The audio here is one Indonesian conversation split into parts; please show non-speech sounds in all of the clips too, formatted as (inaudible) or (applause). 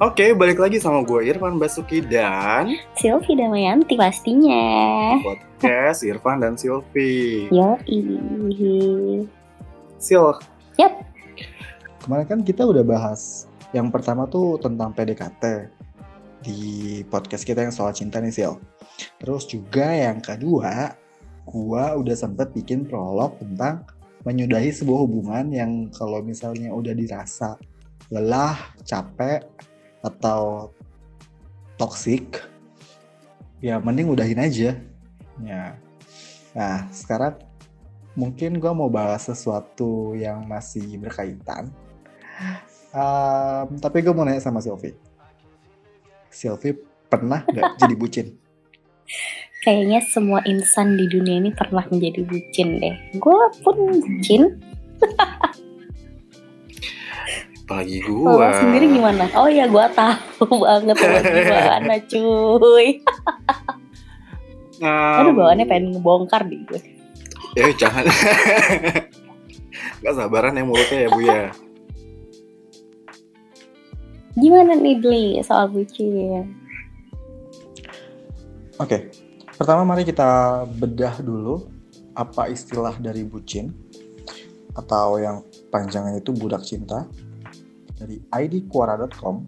Oke, balik lagi sama gue Irfan Basuki dan Silvi Damayanti pastinya. podcast Irfan dan Silvi. Yo, Sil, Yap. Kemarin kan kita udah bahas yang pertama tuh tentang PDKT di podcast kita yang soal cinta nih Sil. Terus juga yang kedua, gua udah sempet bikin prolog tentang menyudahi sebuah hubungan yang kalau misalnya udah dirasa lelah, capek, atau toxic, ya mending udahin aja. Ya. Nah, sekarang mungkin gua mau bahas sesuatu yang masih berkaitan. Um, tapi gue mau nanya sama Sylvie. Sylvie pernah nggak (laughs) jadi bucin? Kayaknya semua insan di dunia ini pernah menjadi bucin deh. Gue pun bucin. (laughs) apalagi Kalau gue. lo sendiri gimana? Oh ya gue tahu (laughs) banget lo gimana (laughs) cuy. Aduh bawaannya pengen ngebongkar di gue. Eh jangan. (laughs) Gak sabaran ya mulutnya ya Bu ya. Gimana nih Dli soal bucin? Oke, pertama mari kita bedah dulu apa istilah dari bucin atau yang panjangnya itu budak cinta. Dari idquara.com,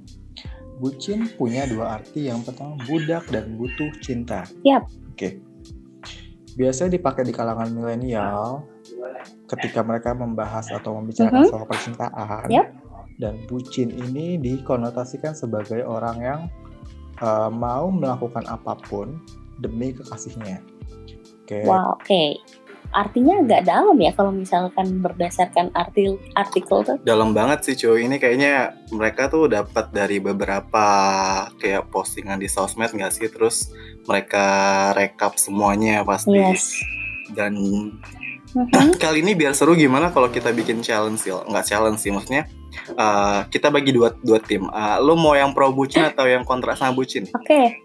bucin punya dua arti. Yang pertama budak dan butuh cinta. Yap. Oke. Biasanya dipakai di kalangan milenial ketika mereka membahas atau membicarakan Mhm. soal percintaan. Yap. Dan bucin ini dikonotasikan sebagai orang yang uh, mau melakukan apa pun demi kekasihnya. Oke. Wow, oke. Artinya agak dalam ya kalau misalkan berdasarkan arti artikel tuh. Dalam banget sih cuy. Ini kayaknya mereka tuh dapat dari beberapa kayak postingan di sosmed nggak sih? Terus mereka rekap semuanya pasti. Yes. Dan Mhm. (clears throat) kali ini biar seru gimana kalau kita bikin challenge sih? Nggak challenge sih, maksudnya uh, kita bagi dua dua tim. Uh, lu mau yang pro bucin atau yang kontra sama bucin? Oke.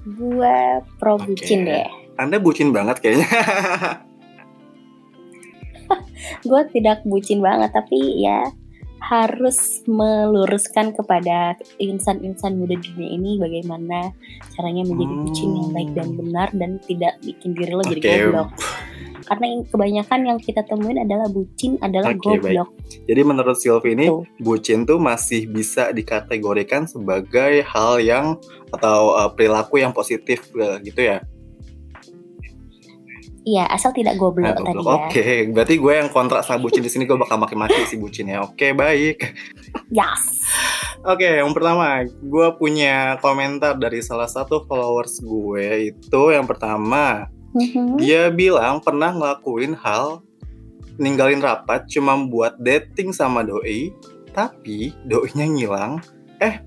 Gue pro bucin deh. Anda bucin banget kayaknya. (laughs) Gue tidak bucin banget, tapi ya harus meluruskan kepada insan-insan muda dunia ini bagaimana caranya menjadi bucin yang baik dan benar dan tidak bikin diri lo jadi Oke. goblok. Karena kebanyakan yang kita temuin adalah bucin adalah baik. goblok. Jadi menurut Sylvie ini Tuh. bucin tuh masih bisa dikategorikan sebagai hal yang atau uh, perilaku yang positif uh, gitu ya. Iya, asal tidak goblok Nah, tadi Oke, ya. berarti gue yang kontrak sama bucin di sini gue bakal maki-maki si bucin ya. Oke, baik. Yes. Oke, yang pertama, gue punya komentar dari salah satu followers gue itu yang pertama, Mhm. dia bilang pernah ngelakuin hal ninggalin rapat cuma buat dating sama doi, tapi doinya ngilang, eh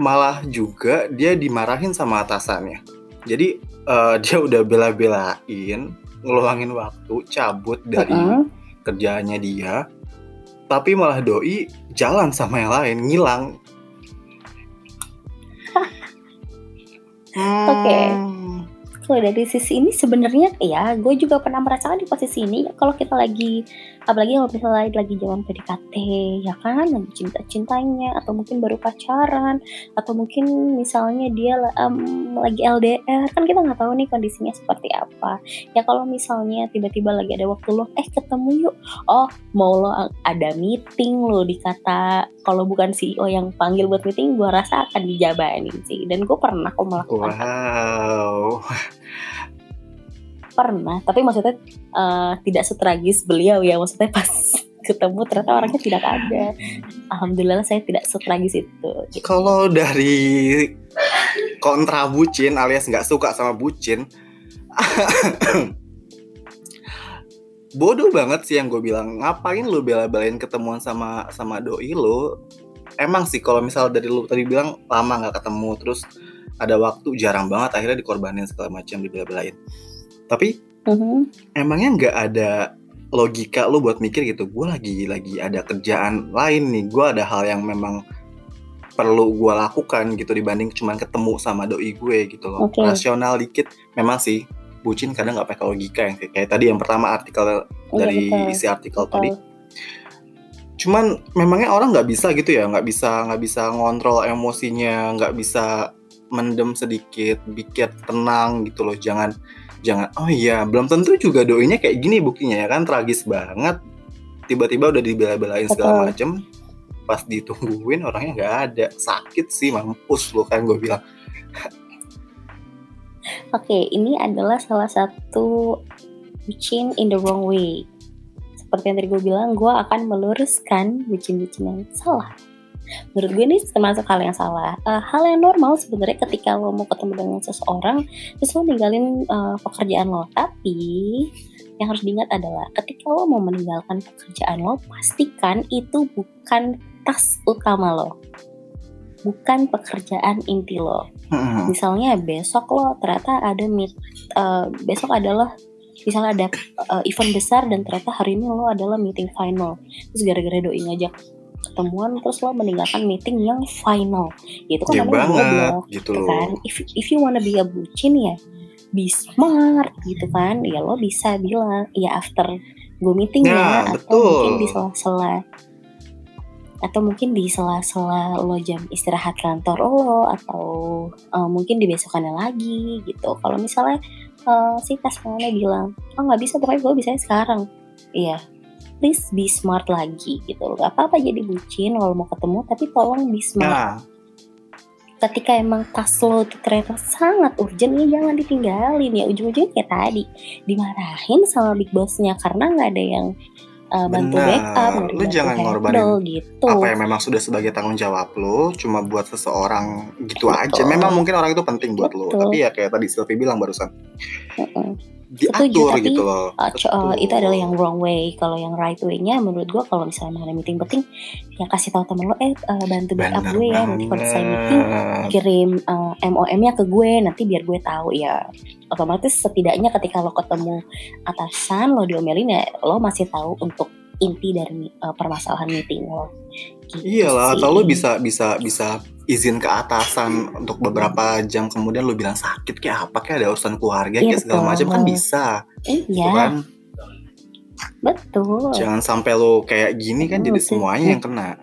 malah juga dia dimarahin sama atasannya. Jadi eh, (laughs) dia udah bela-belain ngeluangin waktu cabut dari Mhm. kerjaannya dia, tapi malah doi jalan sama yang lain, ngilang. (laughs) Oke. Hmm, Kalau dari sisi ini sebenarnya ya gue juga pernah merasakan di posisi ini kalau kita lagi apalagi kalau misalnya lagi zaman PDKT ya kan? Lagi cinta-cintanya atau mungkin baru pacaran atau mungkin misalnya dia em, lagi LDR kan kita nggak tahu nih kondisinya seperti apa. Ya kalau misalnya tiba-tiba lagi ada waktu lo eh ketemu yuk. Oh mau lo ada meeting lo dikata. Kalau bukan CEO yang panggil buat meeting gue rasa akan dijabanin sih. Dan gue pernah kok melakukan. Wow. Pernah tapi maksudnya eh, tidak setragis beliau ya maksudnya pas (laughs) ketemu ternyata orangnya tidak ada. Alhamdulillah saya tidak setragis itu gitu. Kalau dari kontra bucin alias nggak suka sama bucin, (laughs) bodoh banget sih yang gue bilang. Ngapain lu bela-belain ketemuan sama sama doi lu? Emang sih kalau misal dari lu tadi bilang lama nggak ketemu terus ada waktu jarang banget akhirnya dikorbanin segala macam dibela-belain tapi Mhm. emangnya nggak ada logika lu buat mikir gitu gue lagi lagi ada kerjaan lain nih gue ada hal yang memang perlu gue lakukan gitu dibanding cuman ketemu sama doi gue gitu loh Oke. rasional dikit memang sih bucin kadang nggak pakai logika yang kayak, kayak tadi yang pertama artikel Iya, dari betul. isi artikel Betul. tadi cuman memangnya orang nggak bisa gitu ya nggak bisa nggak bisa ngontrol emosinya nggak bisa mendem sedikit bikin tenang gitu loh jangan jangan oh iya belum tentu juga doinya kayak gini buktinya ya kan tragis banget tiba-tiba udah dibela-belain segala macem pas ditungguin orangnya nggak ada sakit sih mampus lo kan gue bilang Oke, ini adalah salah satu bucin in the wrong way. Seperti yang tadi gue bilang, gue akan meluruskan bucin-bucin yang salah. Menurut gue ini termasuk hal yang salah. Eh, hal yang normal sebenarnya ketika lo mau ketemu dengan seseorang, terus lo ninggalin eh, pekerjaan lo. Tapi yang harus diingat adalah ketika lo mau meninggalkan pekerjaan lo, pastikan itu bukan tas utama lo. Bukan pekerjaan inti lo Hmm. misalnya besok lo ternyata ada meet eh, besok adalah misalnya ada eh, event besar dan ternyata hari ini lo adalah meeting final terus gara-gara doi ngajak ketemuan terus lo meninggalkan meeting yang final. Itu kan ya namanya banget goblok gitu gitu loh. kan? If if you wanna be a bucin ya be smart gitu kan? Ya lo bisa bilang ya after gue meeting Ya, ya atau mungkin di sela-sela atau mungkin di sela-sela lo jam istirahat kantor lo atau uh, mungkin di besokannya lagi gitu. Kalau misalnya uh, si pasangannya bilang oh nggak bisa pokoknya gue bisa sekarang. Iya please be smart lagi gitu loh gak apa-apa jadi bucin kalau mau ketemu tapi tolong be smart nah ketika emang tas lo itu ternyata sangat urgent ya jangan ditinggalin ya ujung-ujungnya kayak tadi dimarahin sama big bossnya karena nggak ada yang uh, bantu Benar. backup Lu bantu jangan handle ngorbanin gitu apa yang memang sudah sebagai tanggung jawab lo cuma buat seseorang gitu Betul. aja memang mungkin orang itu penting buat lo Betul. tapi ya kayak tadi Sylvie bilang barusan Mm-mm. Diatur tapi, gitu loh. Uh, uh, itu adalah yang wrong way. Kalau yang right way-nya menurut gua kalau misalnya ada meeting penting ya kasih tahu temen lo eh uh, bantu backup Bener gue ya. Nanti kalau saya meeting kirim uh, MOM-nya ke gue nanti biar gue tahu ya. Otomatis setidaknya ketika lo ketemu atasan lo diomelin ya lo masih tahu untuk inti dari uh, permasalahan meeting lo. Gitu Iyalah, sih. atau lo bisa bisa bisa izin ke atasan untuk beberapa jam kemudian lo bilang sakit kayak apa kayak ada urusan keluarga Iya, kayak segala betul. macam kan bisa, gitu iya kan? betul Jangan sampai lo kayak gini kan jadi semuanya yang kena.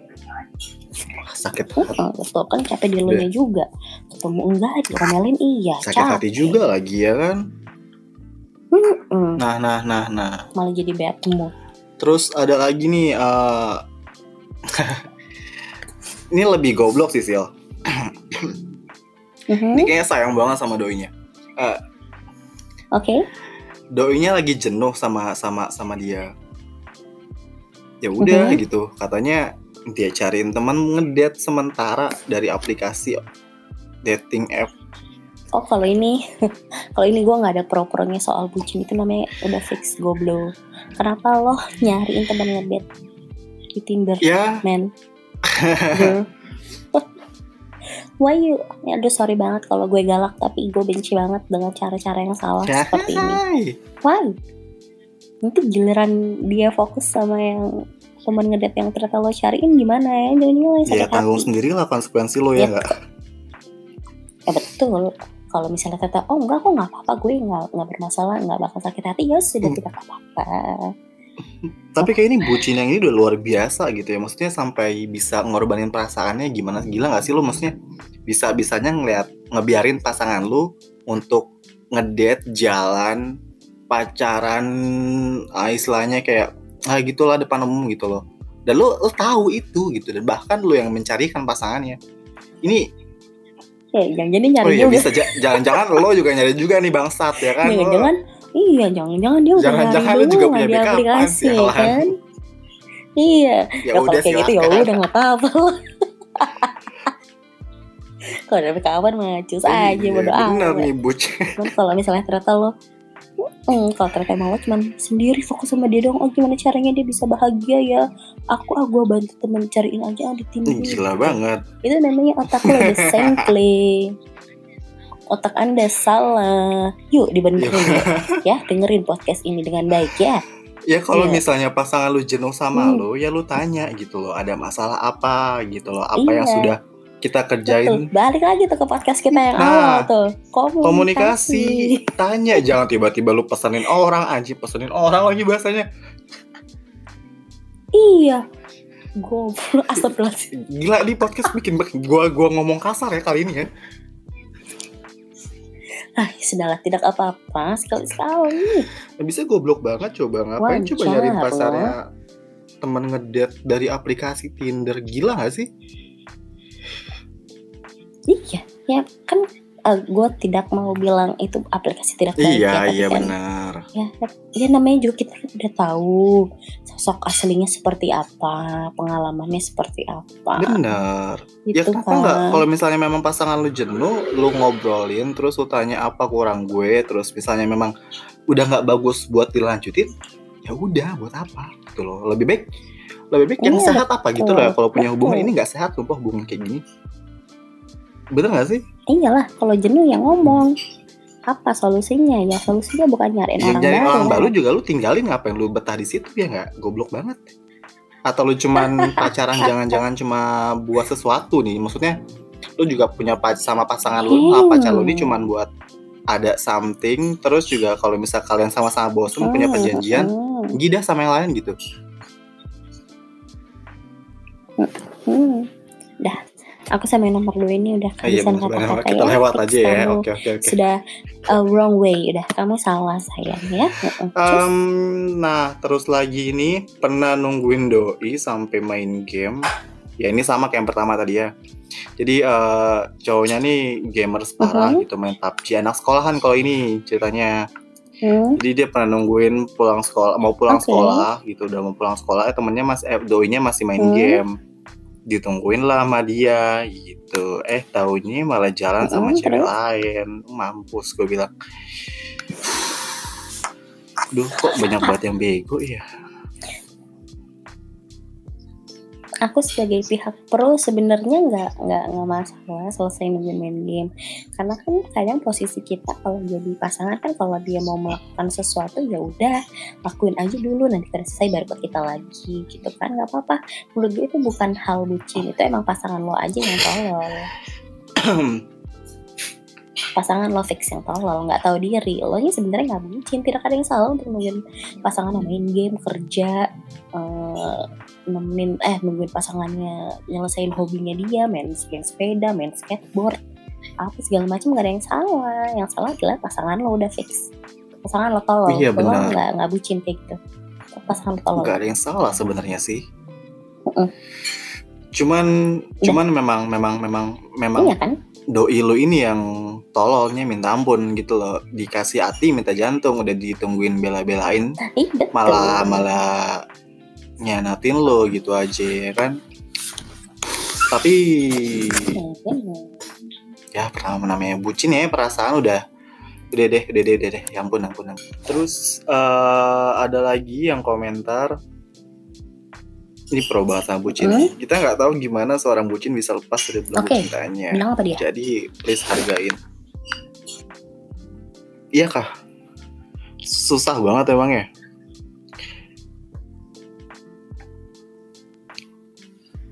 Wah, sakit hati, Heeh, betul kan capek di lo juga ketemu enggak diomelin iya sakit capek hati juga lagi ya kan. Nah, nah, nah, nah. malah jadi bad mood Terus ada lagi nih, eh (laughs) ini lebih goblok sih Sil. Mhm. Ini kayaknya sayang banget sama doinya. Oke, Doinya lagi jenuh sama sama sama dia. Ya udah Mhm. gitu, katanya dia cariin teman ngedate sementara dari aplikasi dating app. oh kalau ini, (laughs) kalau ini gue nggak ada pro-pronya soal bucin itu namanya udah fix goblok. Kenapa lo nyariin teman ngedate di Tinder, Ya, man? Why you? Ya, aduh sorry banget kalau gue galak tapi gue benci banget dengan cara-cara yang salah ya. seperti ini. hai. Why? Nanti giliran dia fokus sama yang teman ngedate yang ternyata lo cariin gimana ya? Jangan Ya sakit tanggung hati. sendiri lah konsekuensi lo ya Ya, nggak? Ya betul. Kalau misalnya kata, oh enggak kok nggak apa-apa gue nggak nggak bermasalah nggak bakal sakit hati ya sudah Hmm. tidak apa-apa. Tapi kayak ini bucin yang ini udah luar biasa gitu ya. Maksudnya sampai bisa ngorbanin perasaannya gimana? Gila gak sih lo maksudnya? Bisa-bisanya ngeliat ngebiarin pasangan lu untuk ngedate jalan pacaran ah, istilahnya kayak ah gitulah depan umum gitu loh. Dan lo, lo tahu itu gitu dan bahkan lo yang mencarikan pasangannya. Ini Ya jangan jadi nyari oh iya juga. bisa ja- jangan-jangan lo juga nyari juga nih bangsat ya kan? Jangan-jangan iya jangan-jangan dia udah nyari lu juga punya aplikasi ya sialan. kan. Iya. ya Ya, kalau kayak gitu ya udah nggak apa-apa kalau ada kawan mah cus aja Iya, bodo amat. nih kalau misalnya ternyata lo Hmm, kalau ternyata emang lo cuman sendiri fokus sama dia dong. Oh gimana caranya dia bisa bahagia ya? Aku ah gue bantu temen cariin aja di tim Gila banget. Itu namanya otak lo udah (laughs) sengkle. Otak anda salah. Yuk dibenerin ya. ya dengerin podcast ini dengan baik ya. Ya kalau Iya. misalnya pasangan lu jenuh sama Hmm. lu, ya lu tanya gitu loh, ada masalah apa gitu loh, apa yang Iya. sudah kita Betul. kerjain. Balik lagi tuh ke podcast kita yang Nah, awal tuh. Komunikasi. Komunikasi, tanya jangan tiba-tiba lu pesenin orang aja, pesenin orang lagi bahasanya. Iya. Goblok (laughs) astagfirullahaladzim. Gila di podcast bikin gua gua ngomong kasar ya kali ini ya. Ah, sudahlah tidak apa-apa sekali-sekali. Nah, bisa goblok banget coba ngapain coba Wajar nyariin loh. pasarnya temen ngedate dari aplikasi Tinder gila gak sih? Iya, ya kan gue tidak mau bilang itu aplikasi tidak baik iya ya, iya kan, benar. Ya, ya namanya juga kita udah tahu sosok aslinya seperti apa, pengalamannya seperti apa. Benar. Ya Gitu kenapa nggak? kan. Kalau misalnya memang pasangan lu jenuh, lu ngobrolin, terus lu tanya apa kurang gue, terus misalnya memang udah nggak bagus buat dilanjutin, ya udah buat apa gitu loh. Lebih baik, lebih baik yang Iya, sehat apa gitu loh. ya. Kalau punya hubungan ini nggak sehat, sumpah hubungan kayak gini. Bener gak sih? Iyalah, kalau jenuh ya ngomong. Apa solusinya? Ya solusinya bukan nyariin Ya, orang jadi baru. orang baru juga lu tinggalin ngapain lu betah di situ ya nggak? Goblok banget. Atau lu cuman (laughs) pacaran jangan-jangan cuma buat sesuatu nih. Maksudnya lu juga punya pac sama pasangan lu, Hmm. pacar lu ini cuman buat ada something terus juga kalau misal kalian sama-sama bosen punya Hmm, perjanjian hmm, gidah sama yang lain gitu hmm. Dah, aku sama yang nomor dua ini udah Ah, iya kehabisan benar kata-kata kita ya. lewat aja ya oke oke oke Sudah uh, wrong way, udah kamu salah sayang ya. Em, nah terus lagi ini pernah nungguin doi sampai main game ya ini sama kayak yang pertama tadi ya jadi eh, cowoknya nih gamers parah Mhm. gitu main PUBG anak sekolahan kalau ini ceritanya Hmm. jadi dia pernah nungguin pulang sekolah mau pulang Oke. sekolah gitu udah mau pulang sekolah eh temennya masih eh, doinya masih main Hmm. game ditungguin lah sama dia gitu. Eh taunya malah jalan sama Hmm, cewek lain. Mampus gue bilang. Duh kok banyak banget yang bego ya aku sebagai pihak pro sebenarnya nggak nggak nggak masalah selesai nungguin main game. Karena kan kadang posisi kita kalau jadi pasangan kan kalau dia mau melakukan sesuatu ya udah lakuin aja dulu nanti kalau selesai baru kita lagi gitu kan nggak apa-apa. Menurut gue itu bukan hal bucin itu emang pasangan lo aja yang tolol. (clears throat) Pasangan lo fix yang tolol nggak tahu diri. Lo nya sebenarnya nggak bucin tidak ada yang salah untuk nungguin pasangan main game kerja eh, nemenin eh nungguin pasangannya nyelesain hobinya dia main, sepeda main skateboard apa segala macam nggak ada yang salah. Yang salah adalah pasangan lo udah fix. Pasangan lo tolol Iya, lo benar. nggak nggak bucin kayak gitu. Pasangan lo tolol nggak ada yang salah sebenarnya sih. Mm-mm. cuman cuman memang memang memang memang iya kan? doi lu ini yang tololnya minta ampun gitu loh. Dikasih hati minta jantung udah ditungguin bela-belain. Ih, betul. malah malah nyanatin lo gitu aja ya kan? Tapi ya pertama namanya bucin ya perasaan udah udah deh udah deh udah deh. Ya ampun ampun ampun. terus eh, ada lagi yang komentar ini sama bucin. Hmm? kita nggak tahu gimana seorang bucin bisa lepas dari belenggu Oke. cintanya bilang apa dia? Jadi please hargain. Iya kah? Susah banget emang ya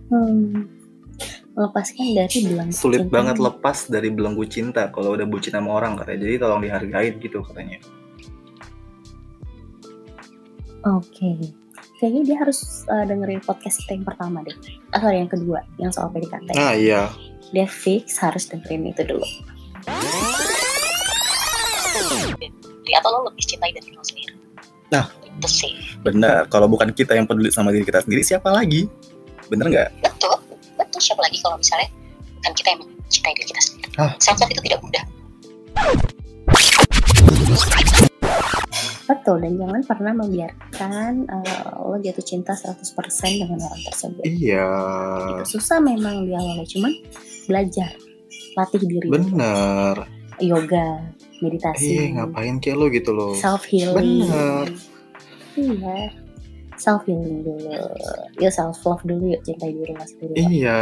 hmm. melepaskan dari belenggu sulit cinta. banget lepas dari belenggu cinta kalau udah bucin sama orang katanya jadi tolong dihargain gitu katanya Oke. Kayaknya dia harus uh, dengerin podcast kita yang pertama deh. Ah, sorry, yang kedua, yang soal PDKT. nah iya Dia fix harus dengerin itu dulu. atau lo lebih cintai diri lo sendiri Nah. itu sih benar kalau bukan kita yang peduli sama diri kita sendiri siapa lagi bener nggak betul betul siapa lagi kalau misalnya bukan kita yang mencintai diri kita sendiri Ah. self love itu tidak mudah Betul, dan jangan pernah membiarkan uh, lo jatuh cinta 100% dengan orang tersebut. iya Itu susah memang di awalnya, cuman belajar. Latih diri. bener Yoga, meditasi eh ngapain kayak lo gitu loh self healing Bener. iya self healing dulu yuk self love dulu yuk cintai diri lo sendiri. Iya.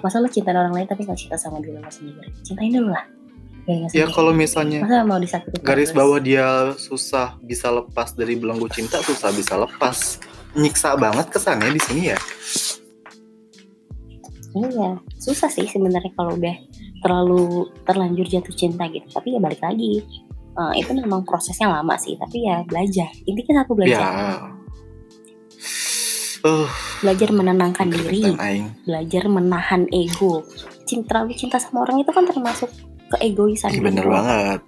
Masa lo cinta orang lain tapi gak cinta sama diri lo sendiri. Cintain dulu lah. Ya, ya kalau misalnya masa mau disakiti garis terus? bawah dia susah bisa lepas dari belenggu cinta susah bisa lepas. Nyiksa banget kesannya di sini ya. Iya, susah sih sebenarnya kalau udah terlalu terlanjur jatuh cinta gitu. Tapi ya balik lagi, Eh, itu memang prosesnya lama sih. Tapi ya belajar. Intinya satu ya. belajar, uh belajar menenangkan diri, aing belajar menahan ego. Cinta terlalu cinta sama orang itu kan termasuk keegoisan. Ih, bener ego. banget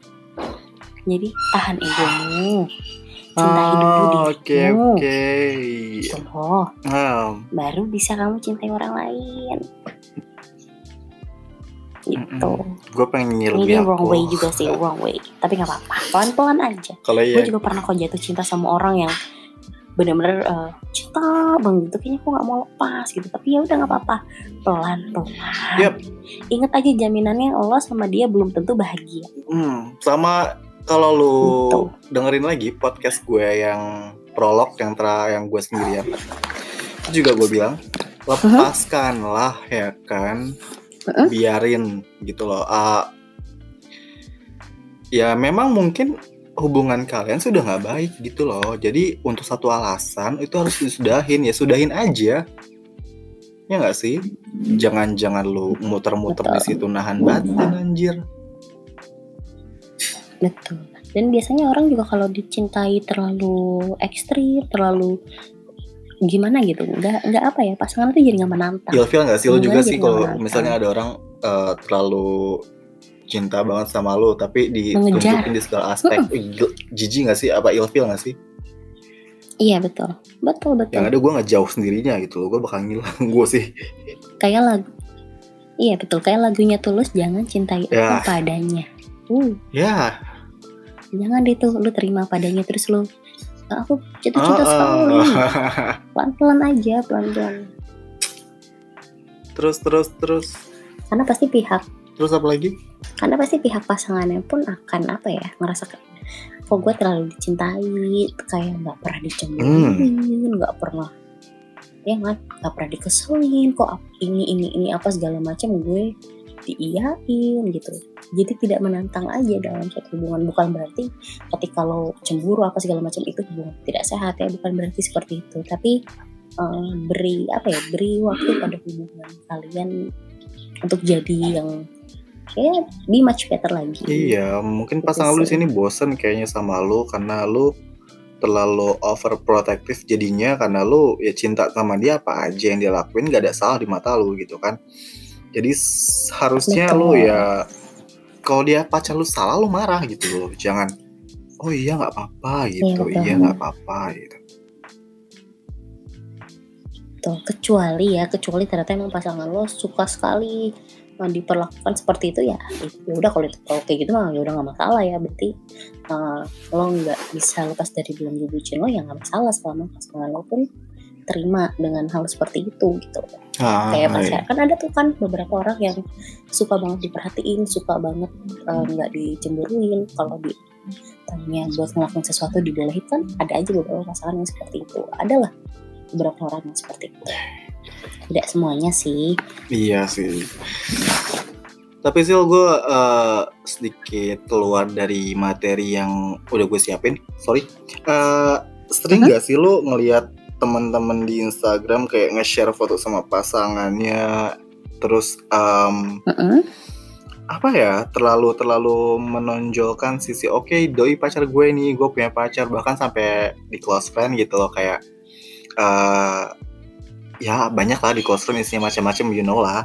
Jadi tahan egomu, cintai dulu Ah, dirimu. oke oke Gitu loh. Baru bisa kamu cintai orang lain. Gitu. gue pengen nyir Ini wrong way juga sih, wrong way. Tapi nggak apa-apa, pelan-pelan aja. kalau Gue ya juga pernah kok jatuh cinta sama orang yang bener-bener eh, cinta banget gitu. Kayaknya aku nggak mau lepas gitu. Tapi ya udah nggak apa-apa, pelan-pelan. Yap. Ingat aja jaminannya Allah sama dia belum tentu bahagia. hmm, sama kalau lu Gitu. dengerin lagi podcast gue yang prolog yang tera yang gue sendirian itu juga gue bilang lepaskanlah ya kan biarin gitu loh Ah, ya memang mungkin hubungan kalian sudah nggak baik gitu loh. Jadi untuk satu alasan itu harus disudahin. Ya sudahin aja. Ya nggak sih? Jangan jangan lu muter-muter di situ nahan batin anjir. Betul. Dan biasanya orang juga kalau dicintai terlalu ekstrim, terlalu gimana gitu, nggak nggak apa ya pasangan itu jadi nggak menantang. ilfil nggak sih? Lo juga sih kalau misalnya ada orang eh, terlalu cinta banget sama lo tapi ditunjukin di segala aspek. Ih, gil- jijik nggak sih? Apa ilfil nggak sih? Iya betul, betul betul. yang ada gue nggak jauh sendirinya gitu loh. Gue bakal ngilang (laughs) gue sih. Kayak lagu iya betul. Kayak lagunya tulus jangan cintai Ya. apa padanya. Uh. Ya. Jangan deh tuh lu terima padanya. Terus lu "Ah, aku jatuh ah, cinta sekali ah. (laughs) pelan pelan aja pelan pelan terus terus terus. Karena pasti pihak. Terus apa lagi karena pasti pihak pasangannya pun akan apa ya ngerasa kok gue terlalu dicintai? Kayak nggak pernah dicemburuin nggak pernah ya nggak nggak pernah dikeselin kok ini ini ini apa segala macam gue diiyain gitu. Jadi tidak menantang aja dalam suatu hubungan. Bukan berarti ketika lo cemburu apa segala macam itu hubungan tidak sehat ya bukan berarti seperti itu. Tapi eh, beri apa ya beri waktu pada hubungan kalian untuk jadi yang kayak be much better lagi. Iya mungkin Gitu pasangan lu sini bosen kayaknya sama lu karena lu terlalu overprotective jadinya karena lu ya cinta sama dia apa aja yang dia lakuin gak ada salah di mata lu gitu kan. Jadi harusnya Betul. lu ya kalau dia pacar lu salah lu marah gitu loh. Jangan oh iya nggak apa-apa gitu. betul. iya nggak apa-apa gitu. Tuh, kecuali ya, kecuali ternyata emang pasangan lo suka sekali diperlakukan seperti itu ya. Ya udah kalau itu kalau kayak gitu mah ya udah nggak masalah ya. Berarti uh, lo nggak bisa lepas dari belenggu bucin lo ya nggak masalah selama pasangan lo pun terima dengan hal seperti itu gitu. ah, Kayak iya. pacar kan ada tuh kan beberapa orang yang suka banget diperhatiin, suka banget uh, nggak dicemburuin. Kalau di tanya buat ngelakuin sesuatu dibolehin kan ada aja beberapa pasangan yang seperti itu. Adalah beberapa orang yang seperti itu. Tidak semuanya sih. Iya sih. Tapi sih gue eh, sedikit keluar dari materi yang udah gue siapin. Sorry. Eh, sering Mhm. gak sih lo ngelihat teman-teman di Instagram kayak nge-share foto sama pasangannya, terus em, Mm-mm. apa ya terlalu terlalu menonjolkan sisi oke doi pacar gue nih gue punya pacar bahkan sampai di close friend gitu loh kayak eh ya banyak lah di friend isinya macam-macam you know lah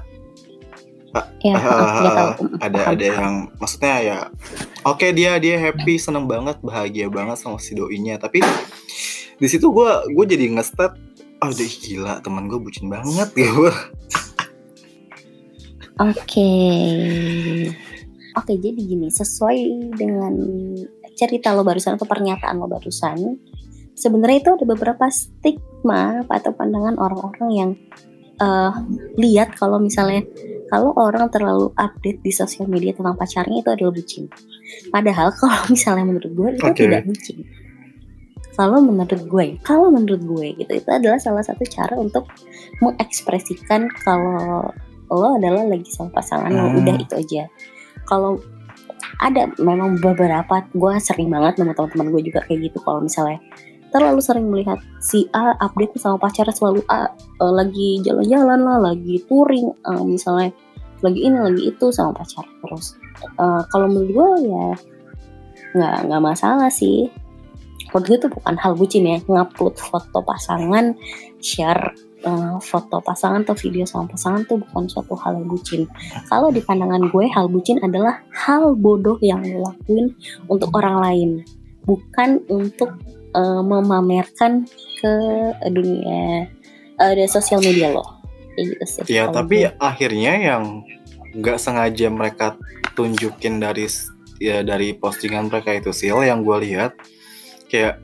Ya, tahu. ada Paham. ada yang maksudnya ya oke dia dia happy seneng banget bahagia banget sama si doinya tapi di situ gue gue jadi nge-stat oh ih, gila teman gue bucin banget gitu (laughs) Oke. Oke, jadi gini, sesuai dengan cerita lo barusan atau pernyataan lo barusan, sebenarnya itu ada beberapa stigma atau pandangan orang-orang yang eh, lihat kalau misalnya kalau orang terlalu update di sosial media tentang pacarnya itu adalah bucin. Padahal (laughs) kalau misalnya menurut gue itu Oke. tidak bucin. Kalau menurut gue, kalau menurut gue gitu itu adalah salah satu cara untuk mengekspresikan kalau lo adalah lagi sama pasangan lo Hmm. udah itu aja. Kalau ada memang beberapa gue sering banget sama teman-teman gue juga kayak gitu kalau misalnya terlalu sering melihat si A update sama pacarnya selalu A eh, lagi jalan-jalan lah, lagi touring, eh, misalnya lagi ini lagi itu sama pacar terus. Eh, kalau menurut gue ya nggak nggak masalah sih. Menurut gue itu bukan hal bucin ya ngupload foto pasangan, share eh, foto pasangan atau video sama pasangan tuh bukan suatu hal bucin. Kalau di pandangan gue hal bucin adalah hal bodoh yang lo untuk orang lain, bukan untuk eh, memamerkan ke dunia eh, di sosial media lo. Kayak gitu sih. Ya, tapi gue. akhirnya yang nggak sengaja mereka tunjukin dari ya dari postingan mereka itu sil yang gue lihat kayak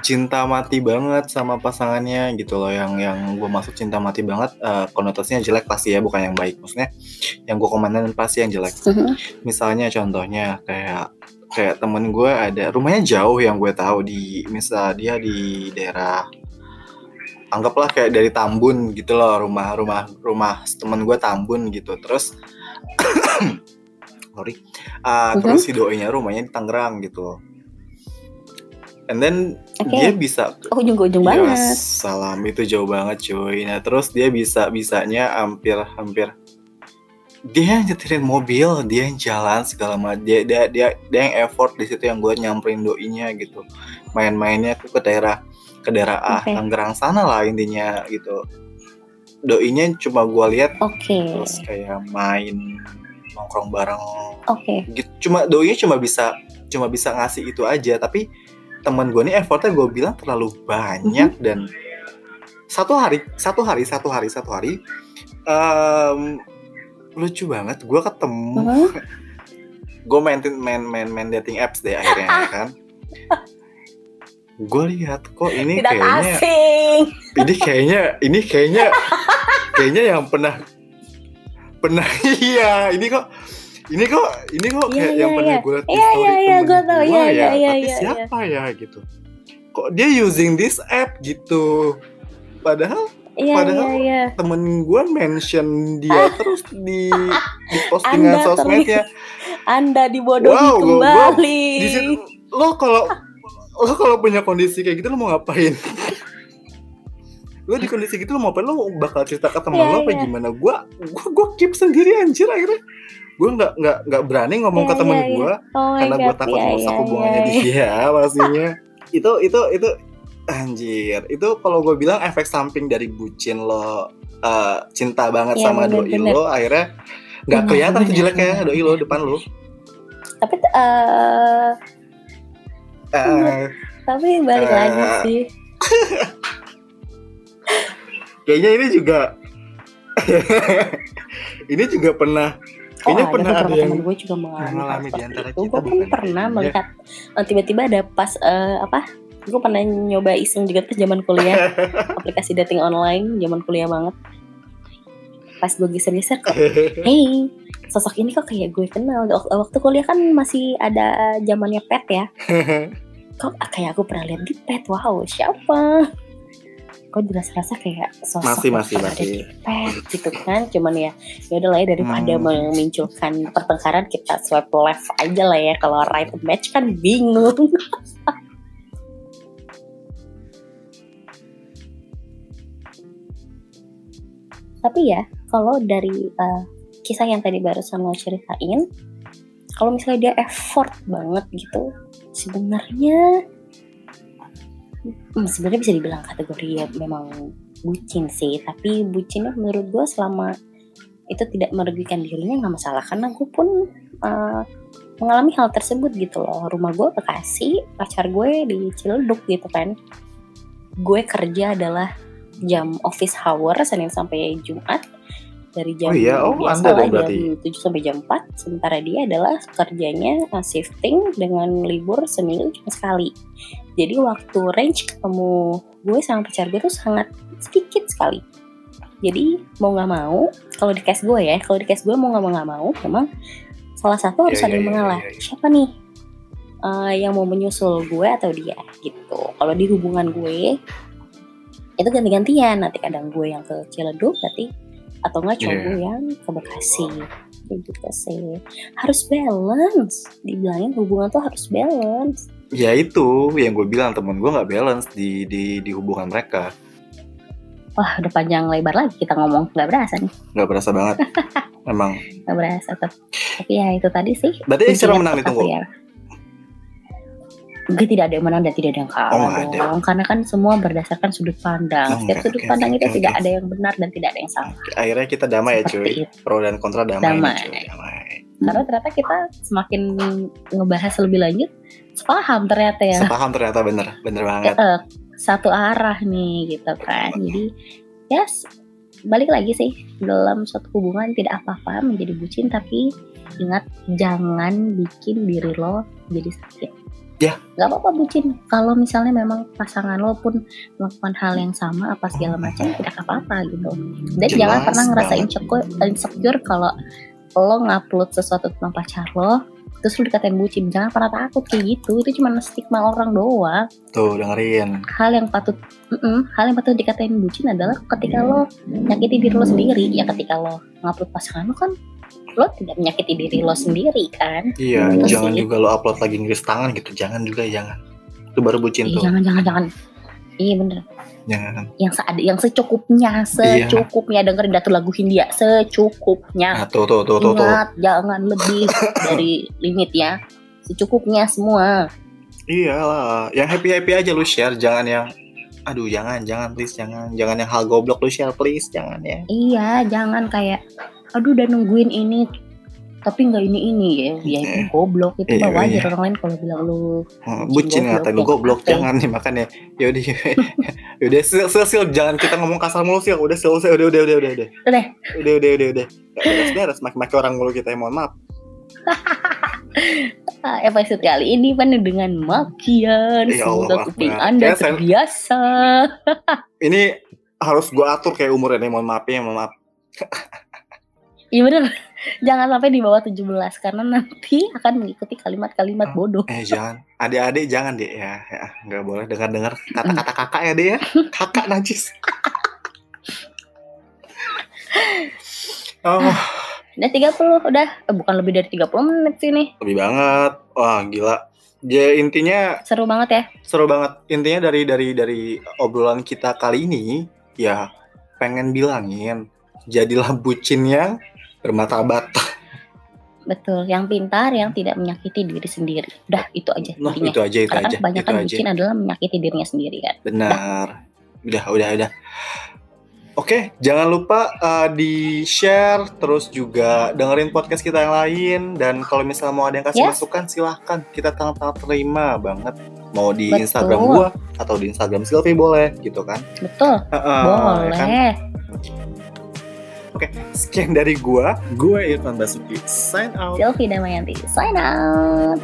cinta mati banget sama pasangannya gitu loh yang yang gue maksud cinta mati banget eh, konotasinya jelek pasti ya bukan yang baik maksudnya yang gue komandan pasti yang jelek Mhm. misalnya contohnya kayak kayak temen gue ada rumahnya jauh yang gue tahu di misal dia di daerah anggaplah kayak dari Tambun gitu loh rumah rumah rumah temen gue Tambun gitu terus (coughs) sorry Ah, Mhm. terus si doinya rumahnya di Tangerang gitu loh and then Oke. dia bisa ujung ke ujung Ya, banget. salam itu jauh banget cuy. Nah terus dia bisa bisanya hampir hampir dia yang nyetirin mobil, dia yang jalan segala macam. Dia, dia dia dia yang effort di situ yang gue nyamperin doinya gitu. Main-mainnya tuh ke daerah ke daerah ah, Oke. Tangerang sana lah intinya gitu. Doinya cuma gue lihat Oke. terus kayak main nongkrong bareng Oke. gitu cuma doinya cuma bisa cuma bisa ngasih itu aja tapi teman gue nih effortnya gue bilang terlalu banyak Mhm. dan satu hari satu hari satu hari satu hari em, lucu banget gue ketemu Mhm. (laughs) gue main main main main dating apps deh akhirnya ya kan gue lihat kok ini Tidak kayaknya asing. ini kayaknya ini kayaknya kayaknya yang pernah pernah (laughs) iya ini kok ini kok ini kok Iya, kayak iya, yang pernah iya. gue lihat Iya, story iya, iya, temen gua tahu. Iya, ya iya, iya, tapi iya, siapa ya gitu kok dia using this app gitu padahal Iya, Padahal iya, iya. temen gue mention dia (laughs) terus di di postingan Anda sosmednya Anda dibodohi Wow, gua- gua- kembali. di situ lo kalau lo kalau punya kondisi kayak gitu lo mau ngapain (laughs) lo di kondisi gitu lo mau apa lo bakal cerita ke temen Iya, lo apa iya. gimana gue gue gue keep sendiri anjir akhirnya gue nggak nggak nggak berani ngomong Iya, ke temen iya, iya. gue Oh my karena gue takut iya, merusak iya, hubungannya iya, iya. dia pastinya (laughs) itu itu itu anjir itu kalau gue bilang efek samping dari bucin lo eh, cinta banget Iya, sama bener, doi bener. lo akhirnya nggak Bener, kelihatan tuh jeleknya doi lo depan lo Tapi eh Eh, tapi balik Eh. lagi sih. (laughs) kayaknya ini juga (laughs) ini juga pernah Oh, kayaknya ada pernah ada yang temen gue juga mengalami, mengalami di antara itu. kita, Gue pun pernah Iya. melihat tiba-tiba ada pas eh, apa? Gue pernah nyoba iseng juga pas zaman kuliah (laughs) aplikasi dating online zaman kuliah banget. Pas gue geser-geser kok, (laughs) hey sosok ini kok kayak gue kenal. Wak- Waktu kuliah kan masih ada zamannya pet ya. Kok kayak aku pernah lihat di pet. Wow siapa? Kok jelas rasa kayak Masih, sosok masih, ada masih. di pet gitu kan. Cuman ya ya udah lah ya daripada Hmm. memunculkan pertengkaran kita swipe left aja lah ya. Kalau right match kan bingung. (laughs) Tapi ya, kalau dari eh, kisah yang tadi barusan lo ceritain, kalau misalnya dia effort banget gitu, sebenarnya hmm, sebenarnya bisa dibilang kategori ya memang bucin sih. Tapi bucinnya menurut gue selama itu tidak merugikan dirinya nggak masalah karena gue pun eh, mengalami hal tersebut gitu loh. Rumah gue Bekasi, pacar gue di Ciledug gitu kan. Gue kerja adalah jam office hour Senin sampai Jumat dari jam Oh iya, oh, biasa Anda lah jam 7 sampai jam 4 sementara dia adalah kerjanya uh, shifting dengan libur seminggu cuma sekali jadi waktu range ketemu gue sama pacar gue tuh sangat sedikit sekali Jadi mau nggak mau, kalau di case gue ya, kalau di case gue mau nggak mau nggak mau, memang salah satu harus Iya, ada yang iya, mengalah. iya, iya. Siapa nih eh, yang mau menyusul gue atau dia gitu? Kalau di hubungan gue itu ganti-gantian. Nanti kadang gue yang ke Ciledug, nanti atau enggak cowok gue yang ke Bekasi. Gitu sih. Harus balance. Dibilangin hubungan tuh harus balance. Ya itu yang gue bilang temen gue nggak balance di di di hubungan mereka. Wah, udah panjang lebar lagi kita ngomong. Nggak berasa nih. Nggak berasa banget. (laughs) Emang. Nggak berasa. Tapi, tapi ya itu tadi sih. Berarti siapa Kuncinya menang ditunggu? ya. Mungkin tidak ada yang menang dan tidak ada yang kalah Oh, ada. dong. Karena kan semua berdasarkan sudut pandang. Oh, Setiap oke, sudut oke, pandang oke, itu oke, tidak ada yang benar dan tidak ada yang salah. Akhirnya kita damai ya Seperti cuy. itu. Pro dan kontra damai, Damai. cuy. Damai. Karena ternyata kita semakin ngebahas lebih lanjut, sepaham ternyata ya. Sepaham ternyata bener, bener banget. Eh, satu arah nih gitu kan. Jadi ya s- balik lagi sih dalam suatu hubungan tidak apa-apa menjadi bucin tapi ingat jangan bikin diri lo jadi sakit. Ya. Gak apa-apa bucin. Kalau misalnya memang pasangan lo pun melakukan hal yang sama apa segala macam tidak apa-apa gitu. Dan Jelas jangan pernah ngerasa insecure, insecure kalau lo ngupload sesuatu tentang pacar lo terus lo dikatain bucin jangan pernah takut kayak gitu itu cuma stigma orang doang Tuh dengerin. hal yang patut mm-mm, hal yang patut dikatain bucin adalah ketika lo nyakiti diri lo sendiri ya ketika lo ngupload pasangan lo kan lo tidak menyakiti diri lo sendiri kan Iya, Gitu jangan sih. juga lo upload lagi ngiris tangan gitu. Jangan juga, jangan. Itu baru bucin Ih, tuh. jangan jangan jangan iya bener Jangan. yang seada yang secukupnya Iya. secukupnya dengerin datu lagu Hindia secukupnya Nah, tuh, tuh, tuh, tuh, tuh. ingat jangan lebih (laughs) dari limit ya secukupnya semua Iyalah, yang happy happy aja lu share, jangan yang aduh jangan jangan please jangan jangan yang hal goblok lu share please jangan ya iya jangan kayak aduh udah nungguin ini tapi nggak ini ini ya. Ya itu goblok. Itu Iya, mah wajar iya. orang lain kalau bilang lu Hmm, Bucin ngatain lu ya. goblok. Oke. jangan nih makanya yaudah yaudah sil sil sil. Jangan kita ngomong kasar mulu sil. Udah sil sil. Udah udah udah udah udah. Udah. udah udah udah udah. Beres beres maki orang mulu kita mohon maaf. (laughs) Episode kali ini penuh dengan makian. Ya semoga kuping anda Ya, terbiasa. Ini harus gua atur kayak umurnya nih mohon maaf ya mohon maaf (laughs) iya bener. (laughs) Jangan sampai di bawah 17 karena nanti akan mengikuti kalimat-kalimat bodoh. Eh jangan. Adik-adik jangan deh ya. Ya nggak boleh dengar dengar kata-kata kakak ya deh ya. Kakak najis. (laughs) Oh. udah 30 udah. Eh, bukan lebih dari 30 menit sih nih. Lebih banget. Wah gila. Ya intinya seru banget ya. Seru banget. Intinya dari dari dari obrolan kita kali ini ya pengen bilangin jadilah bucin yang bermartabat. Betul yang pintar yang tidak menyakiti diri sendiri. Udah itu aja nah itu aja itu karena kan aja kebanyakan itu aja. bucin adalah menyakiti dirinya sendiri kan? Benar. Udah udah udah. Oke, jangan lupa uh, di share, terus juga dengerin podcast kita yang lain, dan kalau misalnya mau ada yang kasih Yes. masukan, silahkan. Kita sangat terima banget. Mau di Betul. Instagram gua atau di Instagram Sylvie boleh, gitu kan? betul. Heeh, boleh. kan? Oke, sekian dari gua. Gue Irfan Basuki. Sign out. Sylvie Damayanti sign out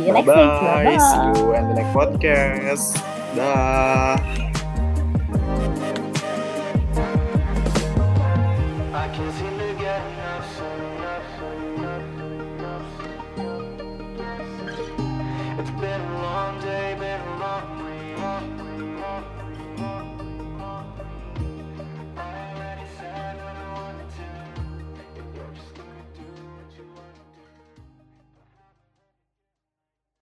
see you Bye next week bye. bye See you in the next podcast. Dah.